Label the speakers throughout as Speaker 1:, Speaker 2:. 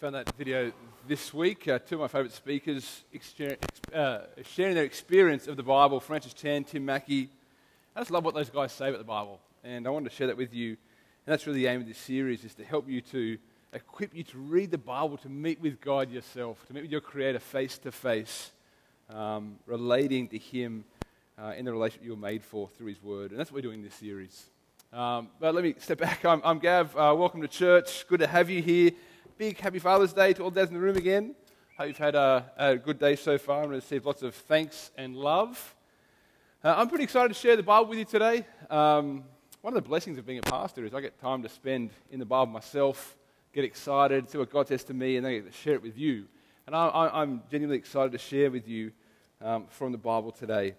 Speaker 1: Found that video this week. Uh, two of my favourite speakers uh, sharing their experience of the Bible Francis Chan, Tim Mackie. I just love what those guys say about the Bible. And I wanted to share that with you. And that's really the aim of this series, is to help you to equip you to read the Bible, to meet with God yourself, to meet with your Creator face to face, um, relating to Him uh, in the relationship you were made for through His Word. And that's what we're doing in this series. Um, but let me step back. I'm, I'm Gav. Uh, welcome to church. Good to have you here big happy Father's Day to all dads in the room again. Hope you've had a, a good day so far and received lots of thanks and love. Uh, I'm pretty excited to share the Bible with you today. Um, one of the blessings of being a pastor is I get time to spend in the Bible myself, get excited, see what God says to me, and then I get to share it with you. And I, am genuinely excited to share with you um, from the Bible today.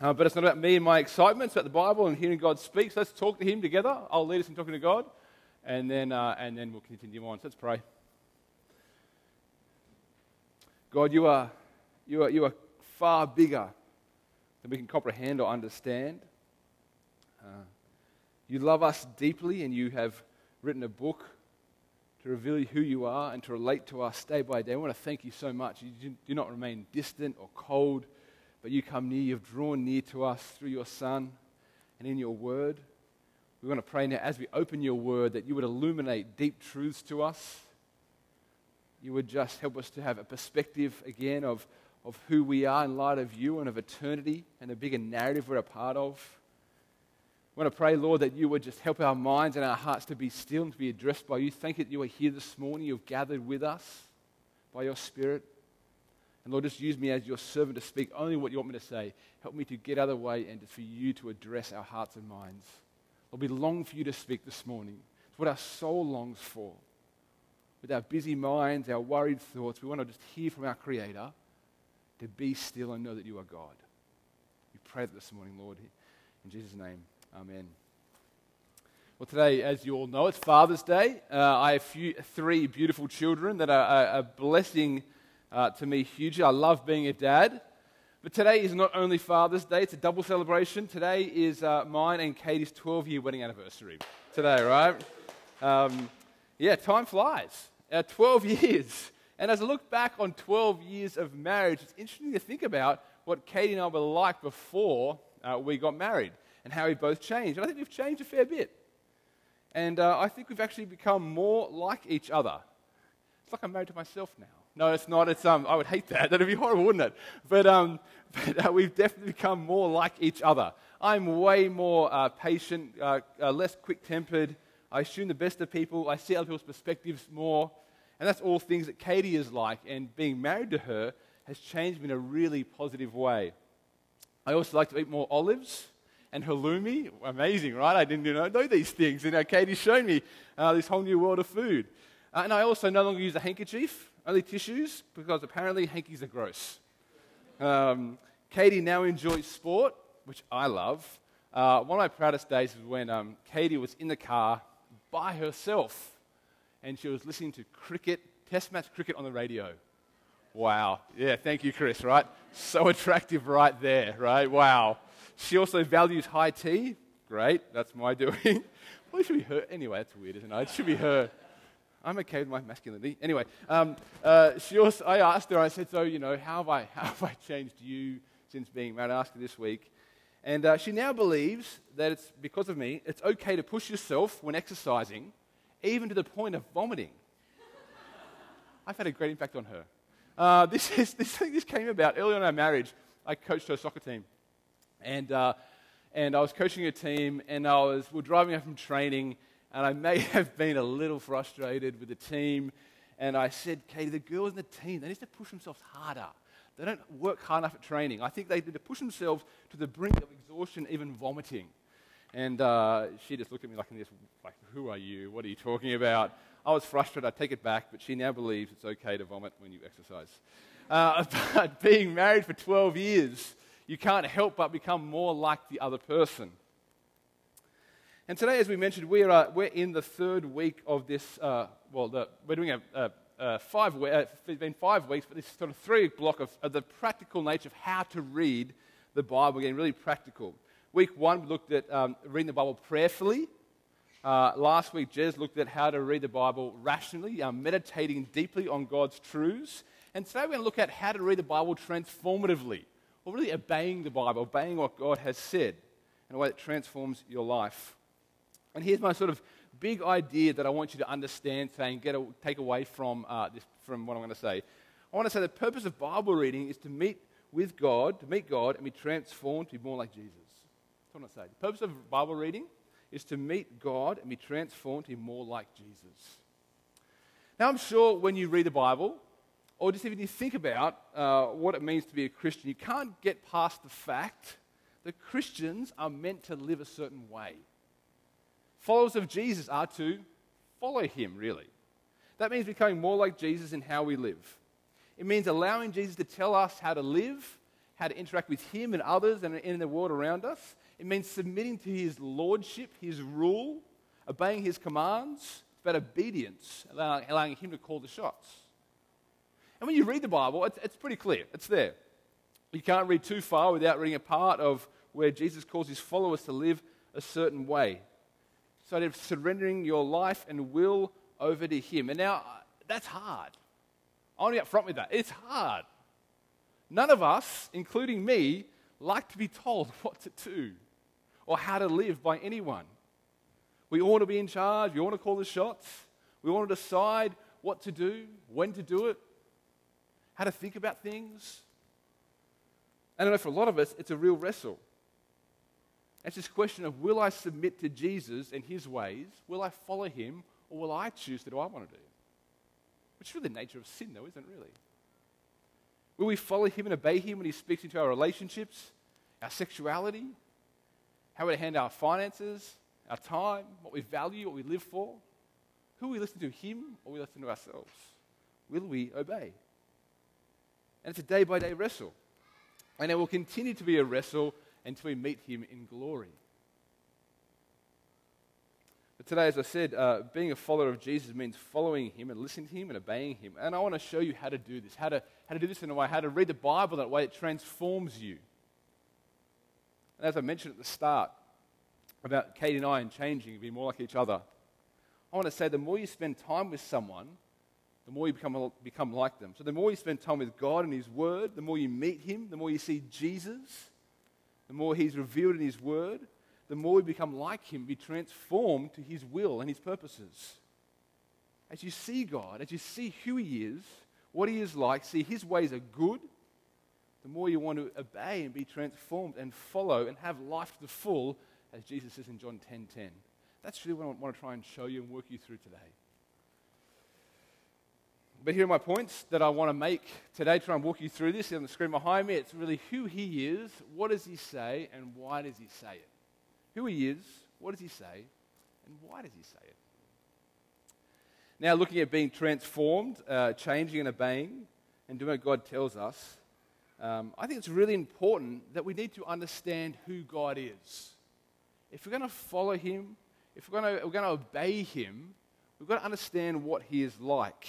Speaker 1: Uh, but it's not about me and my excitement, it's about the Bible and hearing God speak. So let's talk to Him together. I'll lead us in talking to God and then, uh, and then we'll continue on. So let's pray. God, you are, you are, you are far bigger than we can comprehend or understand. Uh, you love us deeply, and you have written a book to reveal who you are and to relate to us day by day. I want to thank you so much. You do not remain distant or cold, but you come near. You've drawn near to us through your Son and in your word. We want to pray now as we open your word that you would illuminate deep truths to us. You would just help us to have a perspective again of, of who we are in light of you and of eternity and the bigger narrative we're a part of. We want to pray, Lord, that you would just help our minds and our hearts to be still and to be addressed by you. Thank you that you are here this morning. You've gathered with us by your Spirit. And Lord, just use me as your servant to speak only what you want me to say. Help me to get out of the way and for you to address our hearts and minds. Lord, we long for you to speak this morning. It's what our soul longs for. With our busy minds, our worried thoughts, we want to just hear from our Creator to be still and know that you are God. We pray that this morning, Lord. In Jesus' name, amen. Well, today, as you all know, it's Father's Day. Uh, I have few, three beautiful children that are a blessing uh, to me hugely. I love being a dad. But today is not only Father's Day, it's a double celebration. Today is uh, mine and Katie's 12 year wedding anniversary. Today, right? Um, yeah, time flies. Uh, 12 years. And as I look back on 12 years of marriage, it's interesting to think about what Katie and I were like before uh, we got married and how we both changed. And I think we've changed a fair bit. And uh, I think we've actually become more like each other. It's like I'm married to myself now. No, it's not. It's, um, I would hate that. That'd be horrible, wouldn't it? But, um, but uh, we've definitely become more like each other. I'm way more uh, patient, uh, uh, less quick tempered. I assume the best of people. I see other people's perspectives more. And that's all things that Katie is like. And being married to her has changed me in a really positive way. I also like to eat more olives and halloumi. Amazing, right? I didn't you know, know these things. And you know, Katie's shown me uh, this whole new world of food. Uh, and I also no longer use a handkerchief only tissues because apparently hankies are gross. Um, Katie now enjoys sport, which I love. Uh, one of my proudest days was when um, Katie was in the car by herself and she was listening to cricket, test match cricket on the radio. Wow. Yeah, thank you, Chris, right? So attractive right there, right? Wow. She also values high tea. Great, that's my doing. well, it should be her. Anyway, that's weird, isn't it? It should be her. I'm okay with my masculinity. Anyway, um, uh, she also, I asked her, I said, so, you know, how have I, how have I changed you since being married? I asked her this week. And uh, she now believes that it's because of me, it's okay to push yourself when exercising, even to the point of vomiting. I've had a great impact on her. Uh, this, is, this, this came about early on in our marriage. I coached her soccer team. And, uh, and I was coaching a team, and I was, we were driving home from training, and I may have been a little frustrated with the team. And I said, Katie, the girls in the team, they need to push themselves harder. They don't work hard enough at training. I think they need to push themselves to the brink of exhaustion, even vomiting. And uh, she just looked at me like this, like, who are you? What are you talking about? I was frustrated. I take it back, but she now believes it's okay to vomit when you exercise. Uh, but being married for 12 years, you can't help but become more like the other person. And today, as we mentioned, we're, uh, we're in the third week of this, uh, well, the, we're doing a, a, a five, uh, it's been five weeks, but this sort of three week block of, of, the practical nature of how to read the Bible, we're getting really practical. Week one, we looked at um, reading the Bible prayerfully. Uh, last week, Jez looked at how to read the Bible rationally, uh, meditating deeply on God's truths. And today we're going to look at how to read the Bible transformatively, or really obeying the Bible, obeying what God has said in a way that transforms your life. And here's my sort of big idea that I want you to understand today and get a, take away from, uh, this, from what I'm going to say. I want to say the purpose of Bible reading is to meet with God, to meet God and be transformed to be more like Jesus. That's what I want to say. The purpose of Bible reading is to meet God and be transformed to be more like Jesus. Now, I'm sure when you read the Bible, or just even you think about uh, what it means to be a Christian, you can't get past the fact that Christians are meant to live a certain way. Followers of Jesus are to follow him, really. That means becoming more like Jesus in how we live. It means allowing Jesus to tell us how to live, how to interact with him and others and in the world around us. It means submitting to his lordship, his rule, obeying his commands. It's about obedience, allowing, allowing him to call the shots. And when you read the Bible, it's, it's pretty clear. It's there. You can't read too far without reading a part of where Jesus calls his followers to live a certain way. So, of surrendering your life and will over to him. And now, that's hard. I want to be upfront with that. It's hard. None of us, including me, like to be told what to do or how to live by anyone. We all want to be in charge. We want to call the shots. We want to decide what to do, when to do it, how to think about things. And I know for a lot of us, it's a real wrestle. It's this question of will I submit to Jesus and his ways? Will I follow him? Or will I choose to do what I want to do? Which is really the nature of sin, though, isn't it, really? Will we follow him and obey him when he speaks into our relationships, our sexuality, how we handle our finances, our time, what we value, what we live for? Who we listen to, him or we listen to ourselves? Will we obey? And it's a day by day wrestle. And it will continue to be a wrestle until we meet him in glory. But today, as I said, uh, being a follower of Jesus means following him and listening to him and obeying him. And I want to show you how to do this, how to, how to do this in a way, how to read the Bible that way it transforms you. And as I mentioned at the start about Katie and I and changing and being more like each other, I want to say the more you spend time with someone, the more you become, become like them. So the more you spend time with God and His Word, the more you meet Him, the more you see Jesus, the more He's revealed in His Word, the more we become like Him, be transformed to His will and His purposes. As you see God, as you see who He is, what He is like, see His ways are good, the more you want to obey and be transformed and follow and have life to the full, as Jesus says in John 10:10. 10, 10. That's really what I want to try and show you and work you through today. But here are my points that I want to make today, try and walk you through this on the screen behind me. It's really who he is, what does he say, and why does he say it who he is, what does he say, and why does he say it? Now, looking at being transformed, uh, changing and obeying, and doing what God tells us, um, I think it's really important that we need to understand who God is. If we're going to follow him, if we're going to, we're going to obey him, we've got to understand what he is like.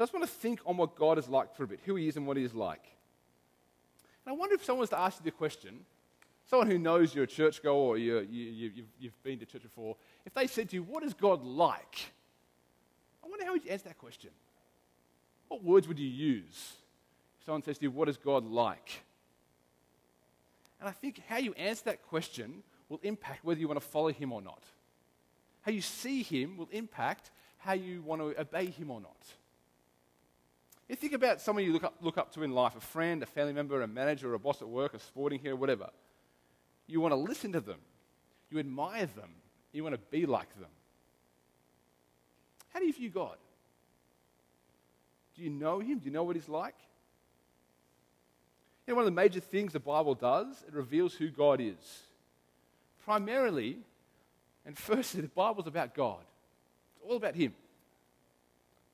Speaker 1: So I just want to think on what God is like for a bit, who he is and what he is like. And I wonder if someone was to ask you the question, someone who knows you're a churchgoer or you, you, you, you've been to church before, if they said to you, What is God like? I wonder how you'd answer that question. What words would you use if someone says to you, What is God like? And I think how you answer that question will impact whether you want to follow him or not. How you see him will impact how you want to obey him or not. You think about someone you look up, look up to in life a friend, a family member, a manager, a boss at work, a sporting hero, whatever. You want to listen to them. You admire them. You want to be like them. How do you view God? Do you know Him? Do you know what He's like? You know, one of the major things the Bible does, it reveals who God is. Primarily, and firstly, the Bible's about God. It's all about Him.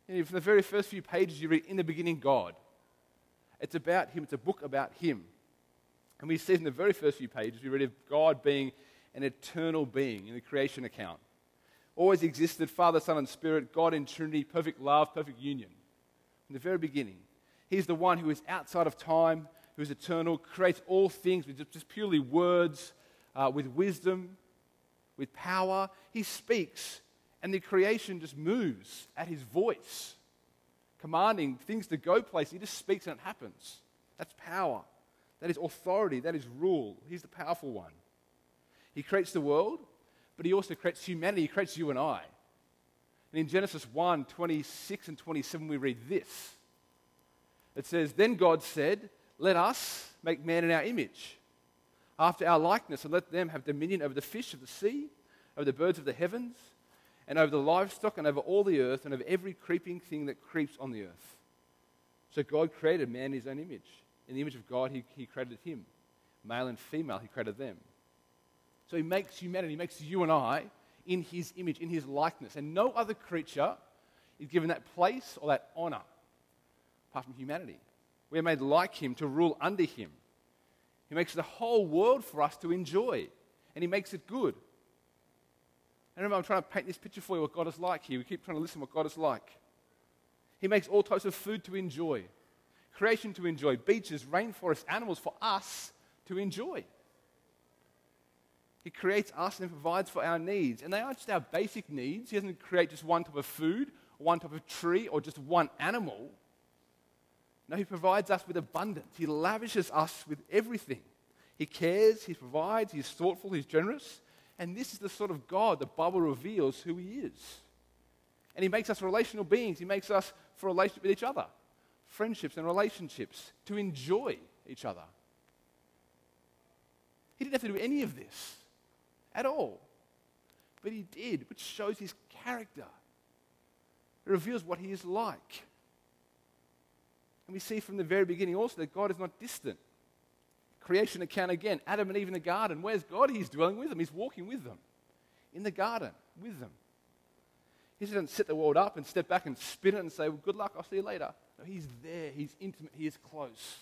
Speaker 1: You know, from the very first few pages you read, in the beginning, God. It's about Him. It's a book about Him. And we see in the very first few pages, we read of God being an eternal being in the creation account. Always existed, Father, Son, and Spirit, God in Trinity, perfect love, perfect union. From the very beginning. He's the one who is outside of time, who is eternal, creates all things with just purely words, uh, with wisdom, with power. He speaks, and the creation just moves at his voice, commanding things to go places. He just speaks and it happens. That's power. That is authority. That is rule. He's the powerful one. He creates the world, but he also creates humanity. He creates you and I. And in Genesis 1 26 and 27, we read this. It says, Then God said, Let us make man in our image, after our likeness, and let them have dominion over the fish of the sea, over the birds of the heavens, and over the livestock, and over all the earth, and over every creeping thing that creeps on the earth. So God created man in his own image. In the image of God, he, he created him. Male and female, he created them. So he makes humanity, he makes you and I in his image, in his likeness. And no other creature is given that place or that honor apart from humanity. We are made like him to rule under him. He makes the whole world for us to enjoy, and he makes it good. And remember, I'm trying to paint this picture for you what God is like here. We keep trying to listen what God is like. He makes all types of food to enjoy, creation to enjoy, beaches, rainforests, animals for us to enjoy. He creates us and provides for our needs. And they aren't just our basic needs. He doesn't create just one type of food, one type of tree, or just one animal. No, He provides us with abundance. He lavishes us with everything. He cares, He provides, He's thoughtful, He's generous. And this is the sort of God the Bible reveals who He is. And He makes us relational beings. He makes us for relationship with each other, friendships and relationships, to enjoy each other. He didn't have to do any of this at all. But he did, which shows his character. It reveals what he is like. And we see from the very beginning also that God is not distant. Creation account again Adam and Eve in the garden. Where's God? He's dwelling with them, He's walking with them in the garden with them. He doesn't set the world up and step back and spin it and say, well, Good luck, I'll see you later. No, He's there, He's intimate, He is close.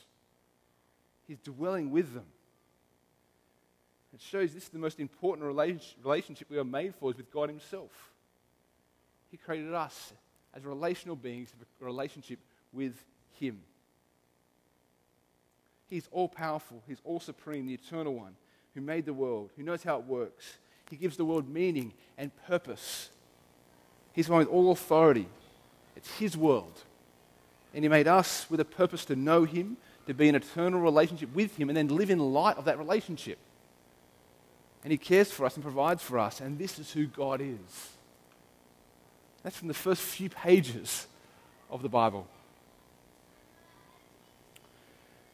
Speaker 1: He's dwelling with them. It shows this is the most important relationship we are made for is with God Himself. He created us as relational beings a relationship with Him. He's all powerful, He's all supreme, the eternal one who made the world, who knows how it works. He gives the world meaning and purpose. He's one with all authority. It's His world. And He made us with a purpose to know Him, to be in eternal relationship with Him, and then live in light of that relationship and He cares for us and provides for us. And this is who God is. That's from the first few pages of the Bible.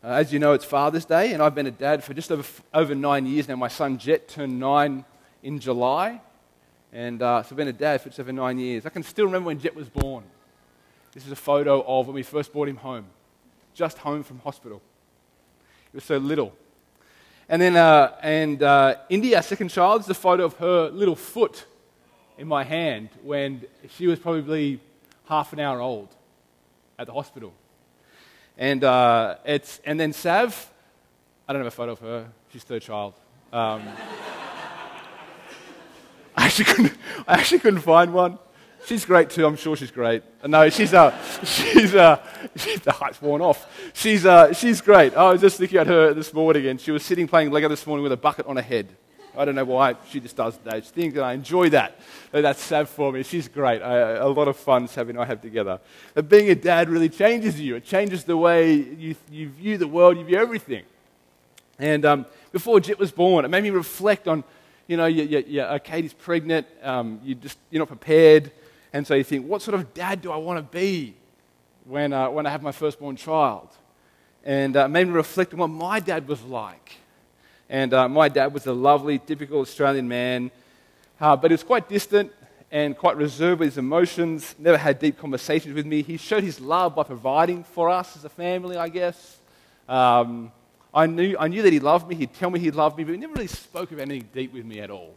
Speaker 1: Uh, as you know, it's Father's Day, and I've been a dad for just over, over nine years now. My son Jet turned nine in July, and uh, so I've been a dad for just over nine years. I can still remember when Jet was born. This is a photo of when we first brought him home, just home from hospital. He was so little. And then, uh, and uh, India, our second child, is a photo of her little foot in my hand when she was probably half an hour old at the hospital. And, uh, it's, and then Sav, I don't have a photo of her. She's third child. Um, I, actually couldn't, I actually couldn't find one. She's great too. I'm sure she's great. No, she's uh, she's uh, she's, the height's worn off. She's uh, she's great. I was just looking at her this morning, and she was sitting playing Lego this morning with a bucket on her head. I don't know why she just does those things, and I enjoy that. That's sad for me. She's great. I, a lot of fun Savvy and I have together. But being a dad really changes you. It changes the way you, you view the world, you view everything. And um, before Jet was born, it made me reflect on, you know, you, you, uh, Katie's pregnant, um, you just, you're not prepared. And so you think, what sort of dad do I want to be when, uh, when I have my firstborn child? And uh, made me reflect on what my dad was like. And uh, my dad was a lovely, typical Australian man, uh, but he was quite distant and quite reserved with his emotions, never had deep conversations with me. He showed his love by providing for us as a family, I guess. Um, I, knew, I knew that he loved me. He'd tell me he loved me, but he never really spoke of anything deep with me at all.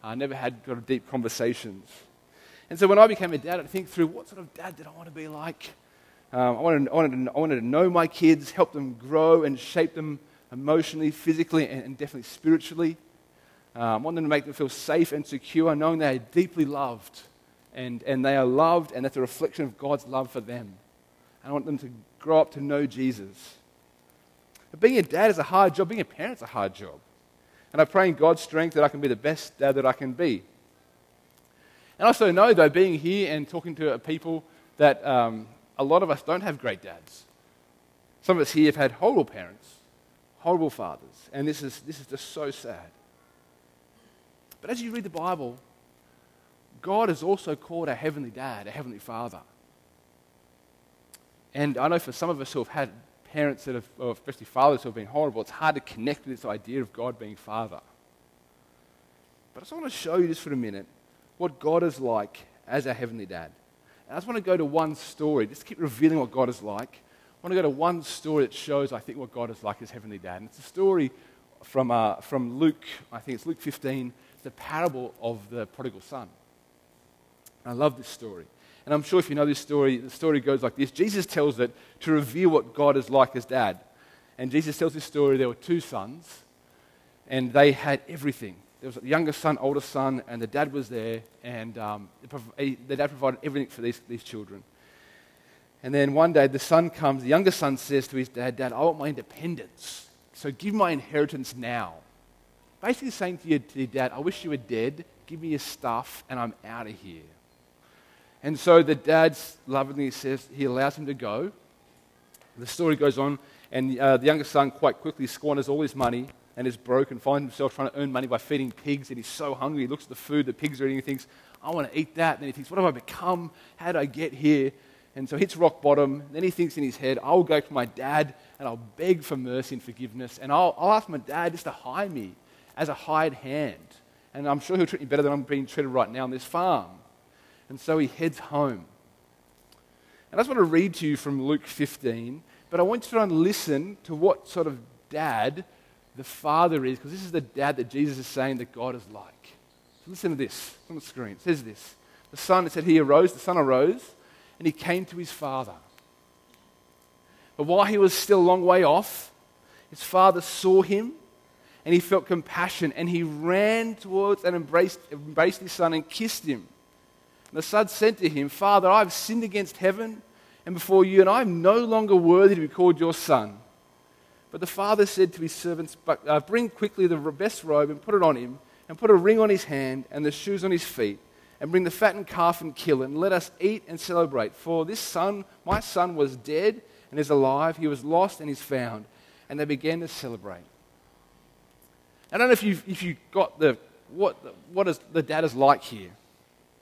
Speaker 1: I never had sort of deep conversations. And so when I became a dad, I'd think through what sort of dad did I want to be like? Um, I, wanted, I, wanted to, I, wanted, to, know my kids, help them grow and shape them emotionally, physically, and, definitely spiritually. Um, I wanted to make them feel safe and secure, knowing they are deeply loved. And, and they are loved, and that's a reflection of God's love for them. I want them to grow up to know Jesus. But being a dad is a hard job, being a parent is a hard job. And I pray in God's strength that I can be the best dad that I can be. And I also know, though, being here and talking to people, that um, a lot of us don't have great dads. Some of us here have had horrible parents, horrible fathers. And this is, this is just so sad. But as you read the Bible, God is also called a heavenly dad, a heavenly father. And I know for some of us who have had parents that have, or especially fathers who have been horrible, it's hard to connect with this idea of God being father. But I just want to show you just for a minute what God is like as our heavenly dad. And I just want to go to one story, just keep revealing what God is like. I want to go to one story that shows, I think, what God is like as heavenly dad. And it's a story from, uh, from Luke, I think it's Luke 15, the parable of the prodigal son. I love this story. And I'm sure if you know this story, the story goes like this Jesus tells it to reveal what God is like as dad. And Jesus tells this story there were two sons, and they had everything. There was a younger son, older son, and the dad was there, and um, the dad provided everything for these, these children. And then one day the son comes, the younger son says to his dad, Dad, I want my independence. So give my inheritance now. Basically saying to your, to your dad, I wish you were dead, give me your stuff, and I'm out of here. And so the dad lovingly says he allows him to go. The story goes on, and uh, the younger son quite quickly squanders all his money and is broke and finds himself trying to earn money by feeding pigs. And he's so hungry, he looks at the food the pigs are eating and he thinks, I want to eat that. And he thinks, What have I become? How did I get here? And so hits rock bottom. Then he thinks in his head, I'll go to my dad and I'll beg for mercy and forgiveness. And I'll, I'll ask my dad just to hire me as a hired hand. And I'm sure he'll treat me better than I'm being treated right now on this farm. And so he heads home. And I just want to read to you from Luke 15, but I want you to try and listen to what sort of dad the father is, because this is the dad that Jesus is saying that God is like. So listen to this on the screen. It says this The son, it said he arose, the son arose, and he came to his father. But while he was still a long way off, his father saw him and he felt compassion and he ran towards and embraced, embraced his son and kissed him. And the son said to him, Father, I have sinned against heaven and before you, and I am no longer worthy to be called your son. But the father said to his servants, uh, Bring quickly the best robe and put it on him, and put a ring on his hand and the shoes on his feet, and bring the fattened calf and kill it, and let us eat and celebrate. For this son, my son, was dead and is alive. He was lost and is found. And they began to celebrate. I don't know if you've, if you got the, what, what is the dad is like here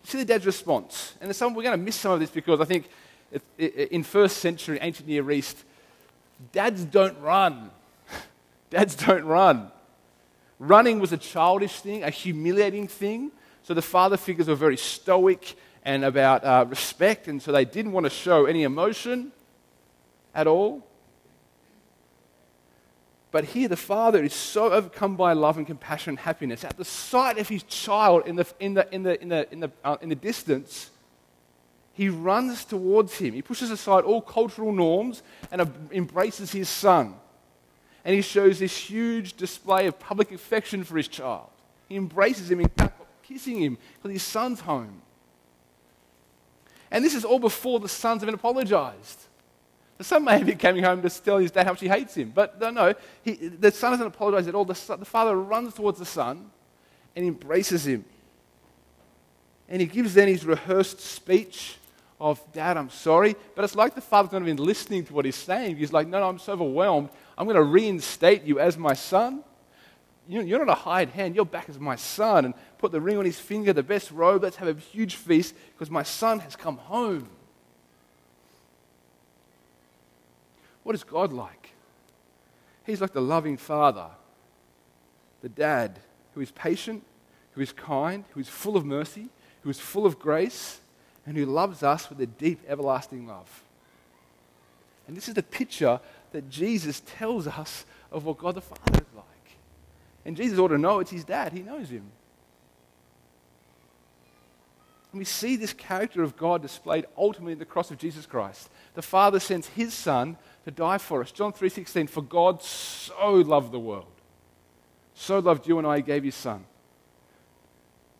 Speaker 1: see the dad's response. And some, we're going to miss some of this because I think it, it, in first century ancient Near East, dads don't run. dads don't run. Running was a childish thing, a humiliating thing. So the father figures were very stoic and about uh, respect, and so they didn't want to show any emotion at all. But here, the father is so overcome by love and compassion and happiness at the sight of his child in the, in the, in the, in the, in the, uh, in the distance. He runs towards him. He pushes aside all cultural norms and embraces his son. And he shows this huge display of public affection for his child. He embraces him, kissing him because his son's home. And this is all before the sons have apologized. The son may be coming home to tell his dad how much he hates him, but no, no he, the son doesn't apologize at all. The, son, the father runs towards the son and embraces him. And he gives then his rehearsed speech of, Dad, I'm sorry. But it's like the father's not even listening to what he's saying. He's like, No, no, I'm so overwhelmed. I'm going to reinstate you as my son. You're not a hired hand. You're back as my son. And put the ring on his finger, the best robe. Let's have a huge feast because my son has come home. What is God like? He's like the loving father, the dad who is patient, who is kind, who is full of mercy, who is full of grace, and who loves us with a deep, everlasting love. And this is the picture that Jesus tells us of what God the Father is like. And Jesus ought to know it's his dad, he knows him. And we see this character of God displayed ultimately in the cross of Jesus Christ. The Father sends his Son to die for us. John 3:16 For God so loved the world. So loved you and I gave his son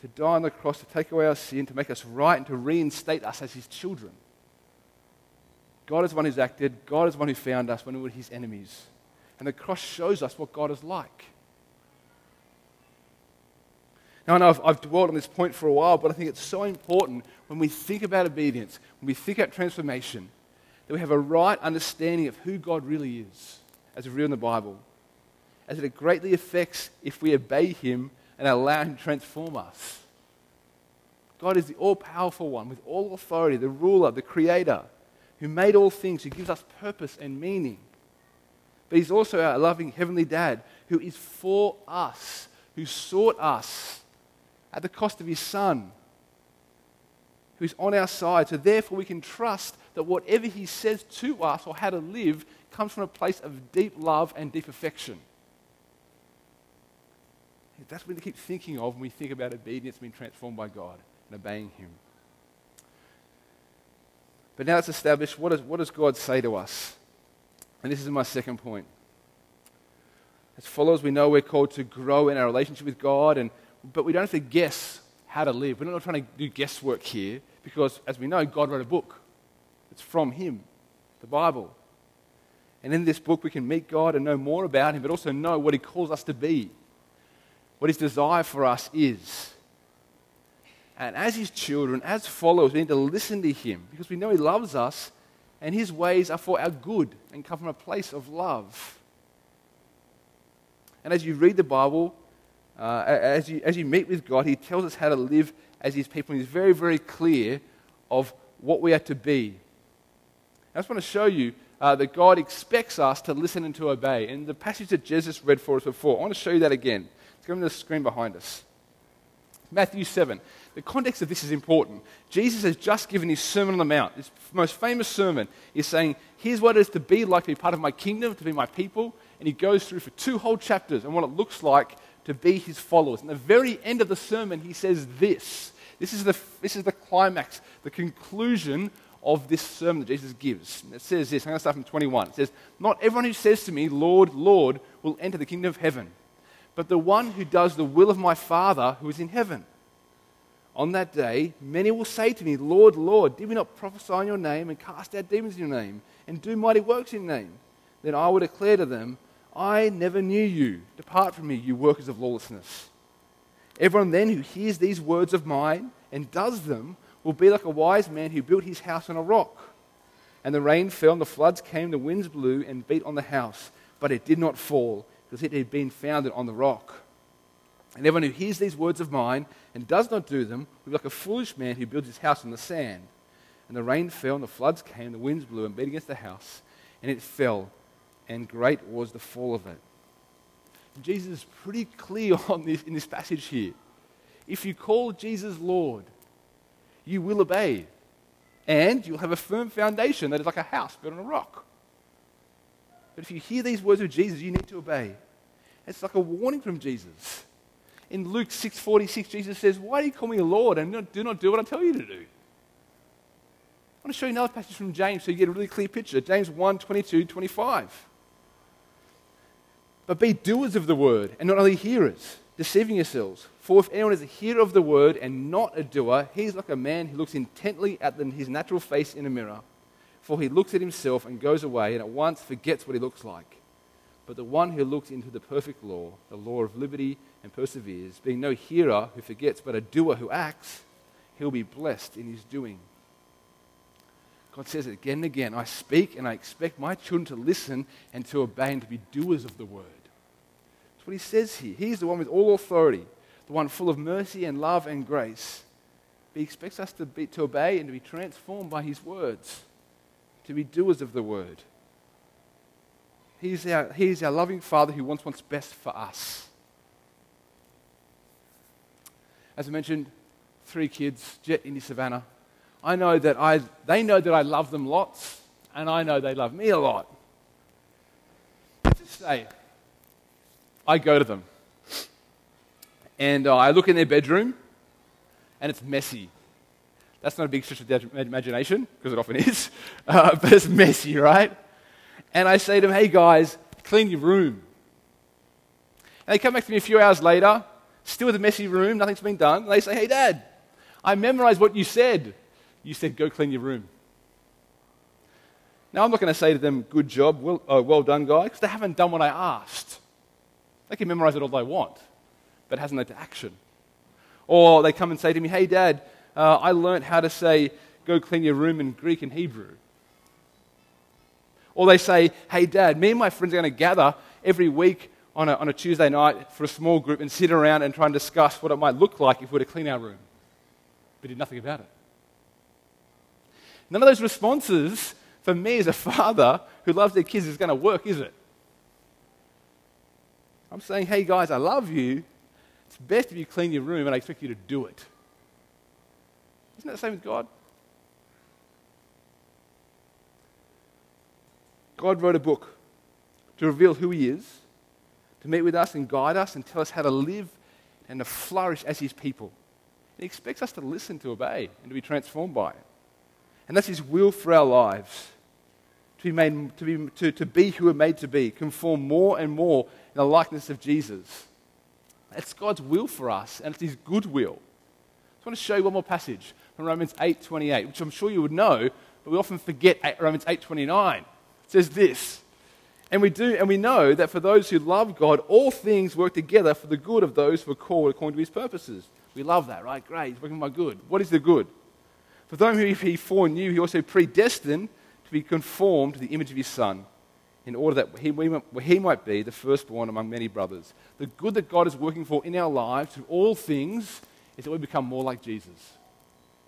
Speaker 1: to die on the cross to take away our sin, to make us right and to reinstate us as his children. God is one who's acted, God is one who found us when we were his enemies. And the cross shows us what God is like. Now, I know I've, I've dwelled on this point for a while, but I think it's so important when we think about obedience, when we think about transformation, that we have a right understanding of who God really is, as revealed in the Bible, as it greatly affects if we obey Him and allow Him to transform us. God is the all powerful one with all authority, the ruler, the creator, who made all things, who gives us purpose and meaning. But He's also our loving Heavenly Dad who is for us, who sought us at the cost of His Son, who's on our side. So therefore, we can trust that whatever He says to us or how to live comes from a place of deep love and deep affection. That's what we keep thinking of when we think about obedience being transformed by God and obeying Him. But now it's established what, is, what does God say to us? And this is my second point. As followers, we know we're called to grow in our relationship with God, and, but we don't have to guess how to live. We're not trying to do guesswork here because, as we know, God wrote a book. It's from Him, the Bible. And in this book, we can meet God and know more about Him, but also know what He calls us to be, what His desire for us is. And as His children, as followers, we need to listen to Him because we know He loves us and His ways are for our good and come from a place of love. And as you read the Bible, uh, as, you, as you meet with God, He tells us how to live as His people. And He's very, very clear of what we are to be. I just want to show you uh, that God expects us to listen and to obey. And the passage that Jesus read for us before, I want to show you that again. It's going to the screen behind us. Matthew 7. The context of this is important. Jesus has just given his Sermon on the Mount, his most famous sermon. He's saying, Here's what it is to be like, to be part of my kingdom, to be my people. And he goes through for two whole chapters and what it looks like to be his followers. And the very end of the sermon, he says this. This is the, this is the climax, the conclusion of this sermon that Jesus gives. It says this, I'm going to start from 21. It says, Not everyone who says to me, Lord, Lord, will enter the kingdom of heaven, but the one who does the will of my Father who is in heaven. On that day, many will say to me, Lord, Lord, did we not prophesy in your name and cast out demons in your name and do mighty works in your name? Then I will declare to them, I never knew you. Depart from me, you workers of lawlessness. Everyone then who hears these words of mine and does them will be like a wise man who built his house on a rock. And the rain fell, and the floods came, the winds blew and beat on the house, but it did not fall, because it had been founded on the rock. And everyone who hears these words of mine and does not do them will be like a foolish man who builds his house on the sand. And the rain fell, and the floods came, and the winds blew and beat against the house, and it fell, and great was the fall of it. Jesus is pretty clear on this in this passage here. If you call Jesus Lord, you will obey, and you'll have a firm foundation that is like a house built on a rock. But if you hear these words of Jesus, you need to obey. It's like a warning from Jesus. In Luke 6:46, Jesus says, "Why do you call me Lord and do not do what I tell you to do?" I want to show you another passage from James so you get a really clear picture. James 1, 22, 25. But be doers of the word and not only hearers, deceiving yourselves. For if anyone is a hearer of the word and not a doer, he is like a man who looks intently at his natural face in a mirror. For he looks at himself and goes away and at once forgets what he looks like. But the one who looks into the perfect law, the law of liberty, and perseveres, being no hearer who forgets, but a doer who acts, he'll be blessed in his doing. God says it again and again I speak and I expect my children to listen and to obey and to be doers of the word. That's what he says here. He's the one with all authority, the one full of mercy and love and grace. He expects us to, be, to obey and to be transformed by his words, to be doers of the word. He's our, he's our loving Father who wants what's best for us. As I mentioned, three kids, Jet, Indy, Savannah. I know that I, they know that I love them lots, and I know they love me a lot. Just say, I go to them, and uh, I look in their bedroom, and it's messy. That's not a big stretch of imagination, because it often is, uh, but it's messy, right? And I say to them, hey guys, clean your room. And they come back to me a few hours later, still with a messy room, nothing's been done. And they say, hey, Dad, I memorized what you said. You said, go clean your room. Now, I'm not going to say to them, good job, well, uh, well done, guy, because they haven't done what I asked. They can memorize it all they want, but it hasn't led to action. Or they come and say to me, Hey, Dad, uh, I learned how to say, go clean your room in Greek and Hebrew. Or they say, Hey, Dad, me and my friends are going to gather every week on a, on a Tuesday night for a small group and sit around and try and discuss what it might look like if we were to clean our room. But did nothing about it. None of those responses for me as a father who loves their kids is going to work, is it? I'm saying, hey guys, I love you. It's best if you clean your room and I expect you to do it. Isn't that the same with God? God wrote a book to reveal who He is, to meet with us and guide us and tell us how to live and to flourish as His people. He expects us to listen, to obey, and to be transformed by it. And that's His will for our lives to be, made, to be, to, to be who we're made to be, conform more and more in the likeness of Jesus. It's God's will for us, and it's His good will. I just want to show you one more passage from Romans 8.28, which I'm sure you would know, but we often forget Romans 8.29. It says this, and we do, and we know that for those who love God, all things work together for the good of those who are called according to his purposes. We love that, right? Great, he's working my good. What is the good? For those whom he foreknew, he also predestined to be conformed to the image of his son, in order that he, might be the firstborn among many brothers. The good that God is working for in our lives through all things is that we become more like Jesus,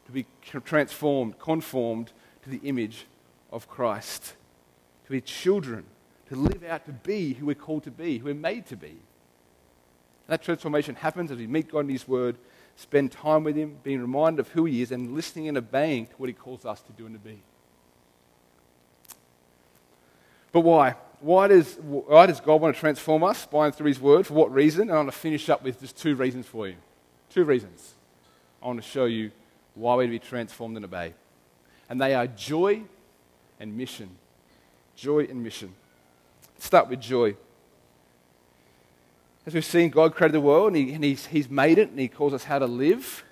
Speaker 1: to be transformed, conformed to the image of Christ, to be children, to live out to be who we're called to be, who we're made to be. That transformation happens as we meet God in His Word, spend time with Him, being reminded of who He is, and listening and obeying to what He calls us to do and to be. But why? Why does, why does God want to transform us by and through His Word? For what reason? And I want to finish up with just two reasons for you. Two reasons. I want to show you why we're to be transformed and obey. And they are joy and mission. Joy and mission. Start with joy. As we've seen, God created the world and, he, and he's, he's made it and He calls us how to live.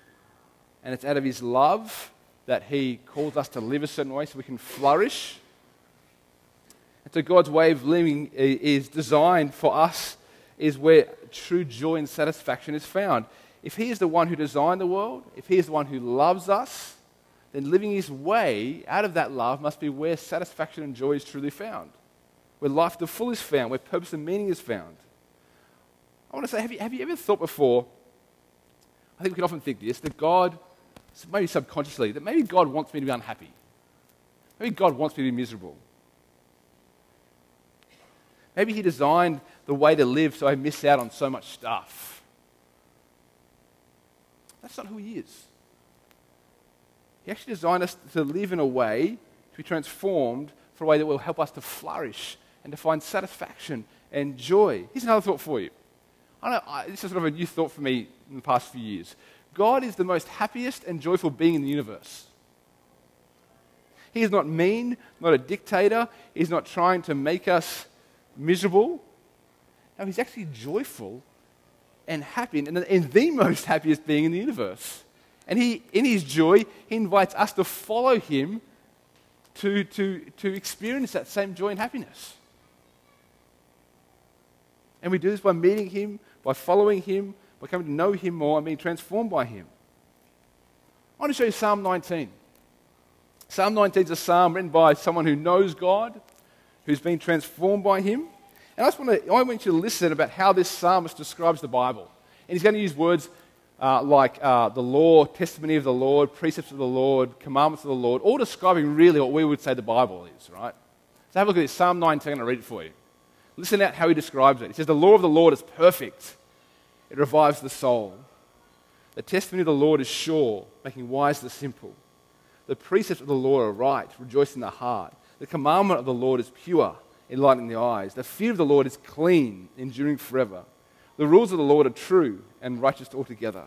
Speaker 1: And it's out of His love that He calls us to live a certain way so we can flourish. And so God's way of living is designed for us, is where true joy and satisfaction is found. If He is the one who designed the world, if He is the one who loves us, then living His way out of that love must be where satisfaction and joy is truly found, where life the full is found, where purpose and meaning is found. I want to say, have you, have you ever thought before? I think we can often think this that God, maybe subconsciously, that maybe God wants me to be unhappy. Maybe God wants me to be miserable. Maybe He designed the way to live so I miss out on so much stuff. That's not who He is. He actually designed us to live in a way, to be transformed for a way that will help us to flourish and to find satisfaction and joy. Here's another thought for you. I I, this is sort of a new thought for me in the past few years. God is the most happiest and joyful being in the universe. He is not mean, not a dictator. He's not trying to make us miserable. No, he's actually joyful and happy, and, and the most happiest being in the universe. And he, in his joy, he invites us to follow him to, to, to experience that same joy and happiness. And we do this by meeting him, by following him, by coming to know him more and being transformed by him. I want to show you Psalm 19. Psalm 19 is a psalm written by someone who knows God, who's been transformed by him. And I just want to, I want you to listen about how this psalmist describes the Bible. And he's going to use words uh, like uh, the law, testimony of the Lord, precepts of the Lord, commandments of the Lord, all describing really what we would say the Bible is, right? So have a look at this. Psalm 19, I'm going to read it for you. Listen out how he describes it. He says, The law of the Lord is perfect, it revives the soul. The testimony of the Lord is sure, making wise the simple. The precepts of the Lord are right, rejoicing the heart. The commandment of the Lord is pure, enlightening the eyes. The fear of the Lord is clean, enduring forever. The rules of the Lord are true and righteous altogether.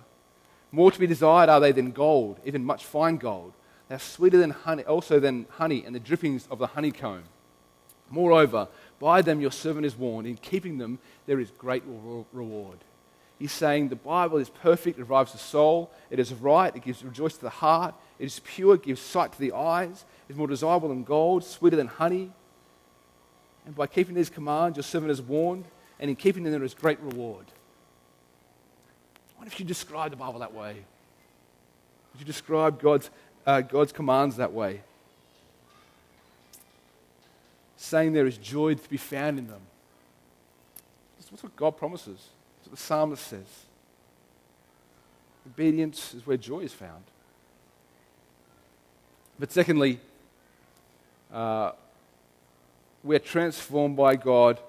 Speaker 1: More to be desired are they than gold, even much fine gold. They are sweeter than honey, also than honey and the drippings of the honeycomb. Moreover, by them your servant is warned. In keeping them, there is great reward. He's saying the Bible is perfect, it revives the soul, it is right, it gives rejoice to the heart, it is pure, it gives sight to the eyes, it is more desirable than gold, sweeter than honey. And by keeping these commands, your servant is warned, and in keeping them, there is great reward. What if you describe the Bible that way? Would you describe God's, uh, God's commands that way? Saying there is joy to be found in them. That's what God promises. That's what the psalmist says. Obedience is where joy is found. But secondly, uh, we're transformed by God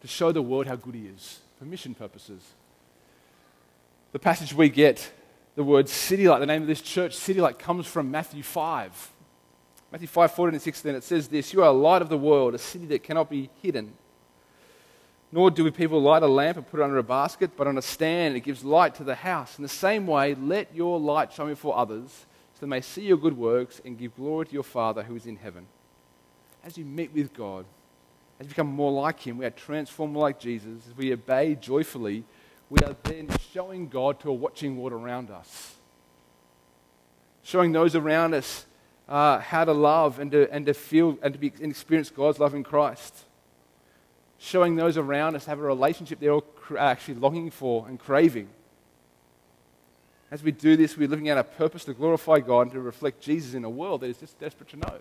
Speaker 1: to show the world how good He is for mission purposes. The passage we get, the word city light, the name of this church, city light, comes from Matthew 5. Matthew 5, 14 and 16, it says this You are a light of the world, a city that cannot be hidden. Nor do we people light a lamp and put it under a basket, but on a stand it gives light to the house. In the same way, let your light shine before others, so they may see your good works and give glory to your Father who is in heaven. As you meet with God, as you become more like Him, we are transformed like Jesus. As we obey joyfully, we are then showing God to a watching world around us. Showing those around us uh, how to love and to, and to feel and to be, and experience God's love in Christ showing those around us have a relationship they're all actually longing for and craving. As we do this, we're living out our purpose to glorify God and to reflect Jesus in a world that is just desperate to know.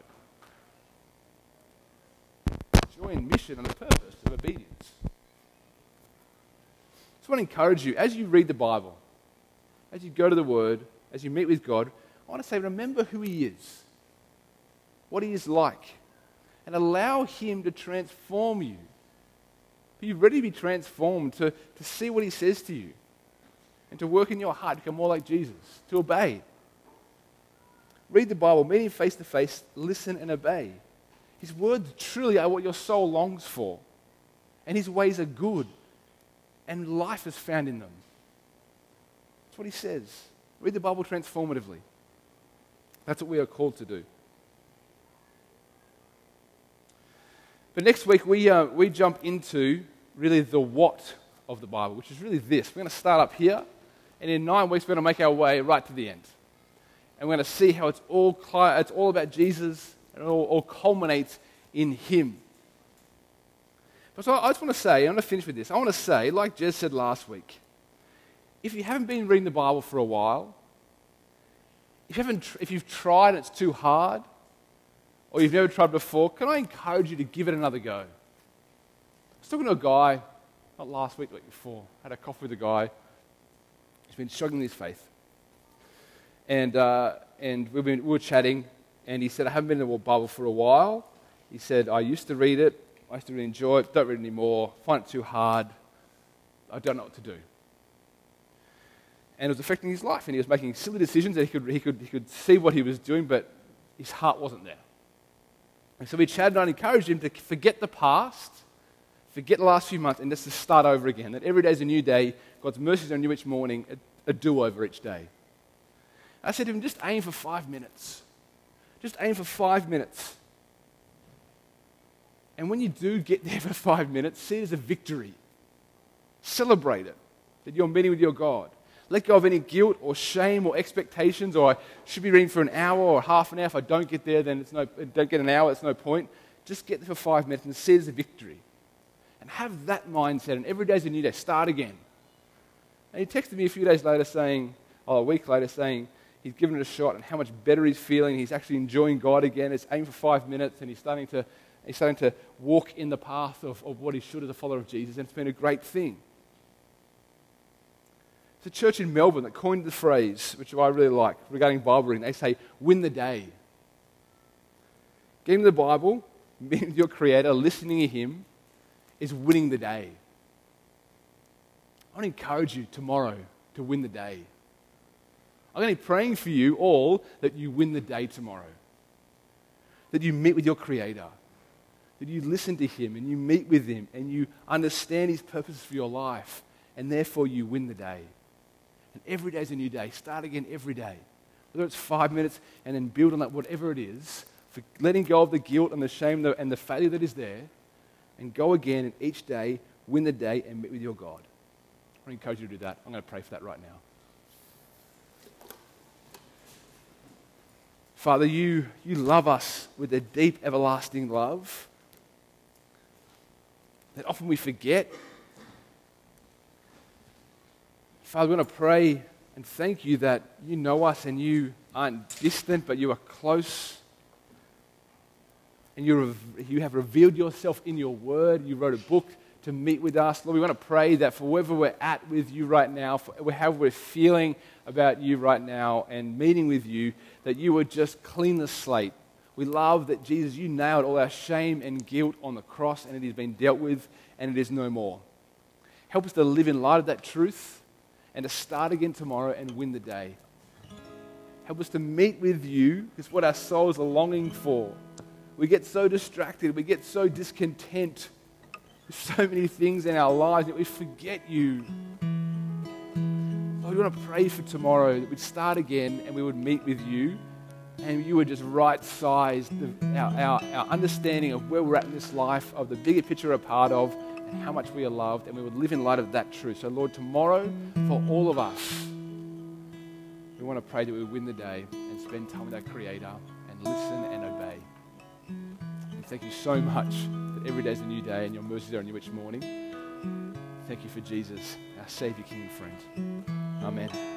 Speaker 1: Joy in mission and the purpose of obedience. So I want to encourage you, as you read the Bible, as you go to the Word, as you meet with God, I want to say, remember who He is, what He is like, and allow Him to transform you be ready to be transformed, to, to see what he says to you, and to work in your heart to become more like Jesus, to obey. Read the Bible, meet him face to face, listen and obey. His words truly are what your soul longs for, and his ways are good, and life is found in them. That's what he says. Read the Bible transformatively. That's what we are called to do. But next week, we, uh, we jump into really the what of the Bible, which is really this. We're going to start up here, and in nine weeks, we're going to make our way right to the end. And we're going to see how it's all, it's all about Jesus, and it all, all culminates in Him. But so I just want to say, I'm going to finish with this. I want to say, like Jez said last week, if you haven't been reading the Bible for a while, if, you haven't, if you've tried and it's too hard, or you've never tried before, can I encourage you to give it another go? I was talking to a guy, not last week, the week before. I had a coffee with a guy. He's been struggling with his faith. And, uh, and we've been, we were chatting, and he said, I haven't been in the Bible for a while. He said, I used to read it. I used to really enjoy it. Don't read it anymore. Find it too hard. I don't know what to do. And it was affecting his life, and he was making silly decisions, he could, he could, he could see what he was doing, but his heart wasn't there. And so we chatted and I encouraged him to forget the past, forget the last few months, and just to start over again. That every day is a new day. God's mercies are new each morning, a, a do over each day. I said to him, just aim for five minutes. Just aim for five minutes. And when you do get there for five minutes, see it as a victory. Celebrate it that you're meeting with your God. Let go of any guilt or shame or expectations, or I should be reading for an hour or half an hour. If I don't get there, then it's no, don't get an hour, it's no point. Just get there for five minutes and see it as a victory. And have that mindset, and every day is a new day. Start again. And he texted me a few days later saying, or a week later, saying he's given it a shot and how much better he's feeling. He's actually enjoying God again. It's aimed for five minutes, and he's starting to, he's starting to walk in the path of, of what he should as a follower of Jesus, and it's been a great thing. A church in Melbourne that coined the phrase, which I really like, regarding Bible reading. They say, win the day. Getting the Bible, being your Creator, listening to Him, is winning the day. I want to encourage you tomorrow to win the day. I'm going to be praying for you all that you win the day tomorrow. That you meet with your Creator. That you listen to Him and you meet with Him and you understand His purposes for your life. And therefore you win the day. And every day is a new day. Start again every day. Whether it's five minutes and then build on that, whatever it is, for letting go of the guilt and the shame and the failure that is there, and go again and each day win the day and meet with your God. I encourage you to do that. I'm going to pray for that right now. Father, you, you love us with a deep, everlasting love that often we forget Father, we want to pray and thank you that you know us and you aren't distant, but you are close. And you, you have revealed yourself in your word. You wrote a book to meet with us. Lord, we want to pray that for wherever we're at with you right now, for however we're feeling about you right now and meeting with you, that you would just clean the slate. We love that, Jesus, you nailed all our shame and guilt on the cross and it has been dealt with and it is no more. Help us to live in light of that truth and to start again tomorrow and win the day. Help us to meet with you. It's what our souls are longing for. We get so distracted, we get so discontent with so many things in our lives that we forget you. Lord, we want to pray for tomorrow that we'd start again and we would meet with you and you would just right size our, our, our understanding of where we're at in this life, of the bigger picture we're a part of, and how much we are loved, and we would live in light of that truth. So, Lord, tomorrow, for all of us, we want to pray that we win the day and spend time with our Creator and listen and obey. And thank you so much that every day is a new day and your mercies are new each morning. Thank you for Jesus, our Savior, King, and friend. Amen.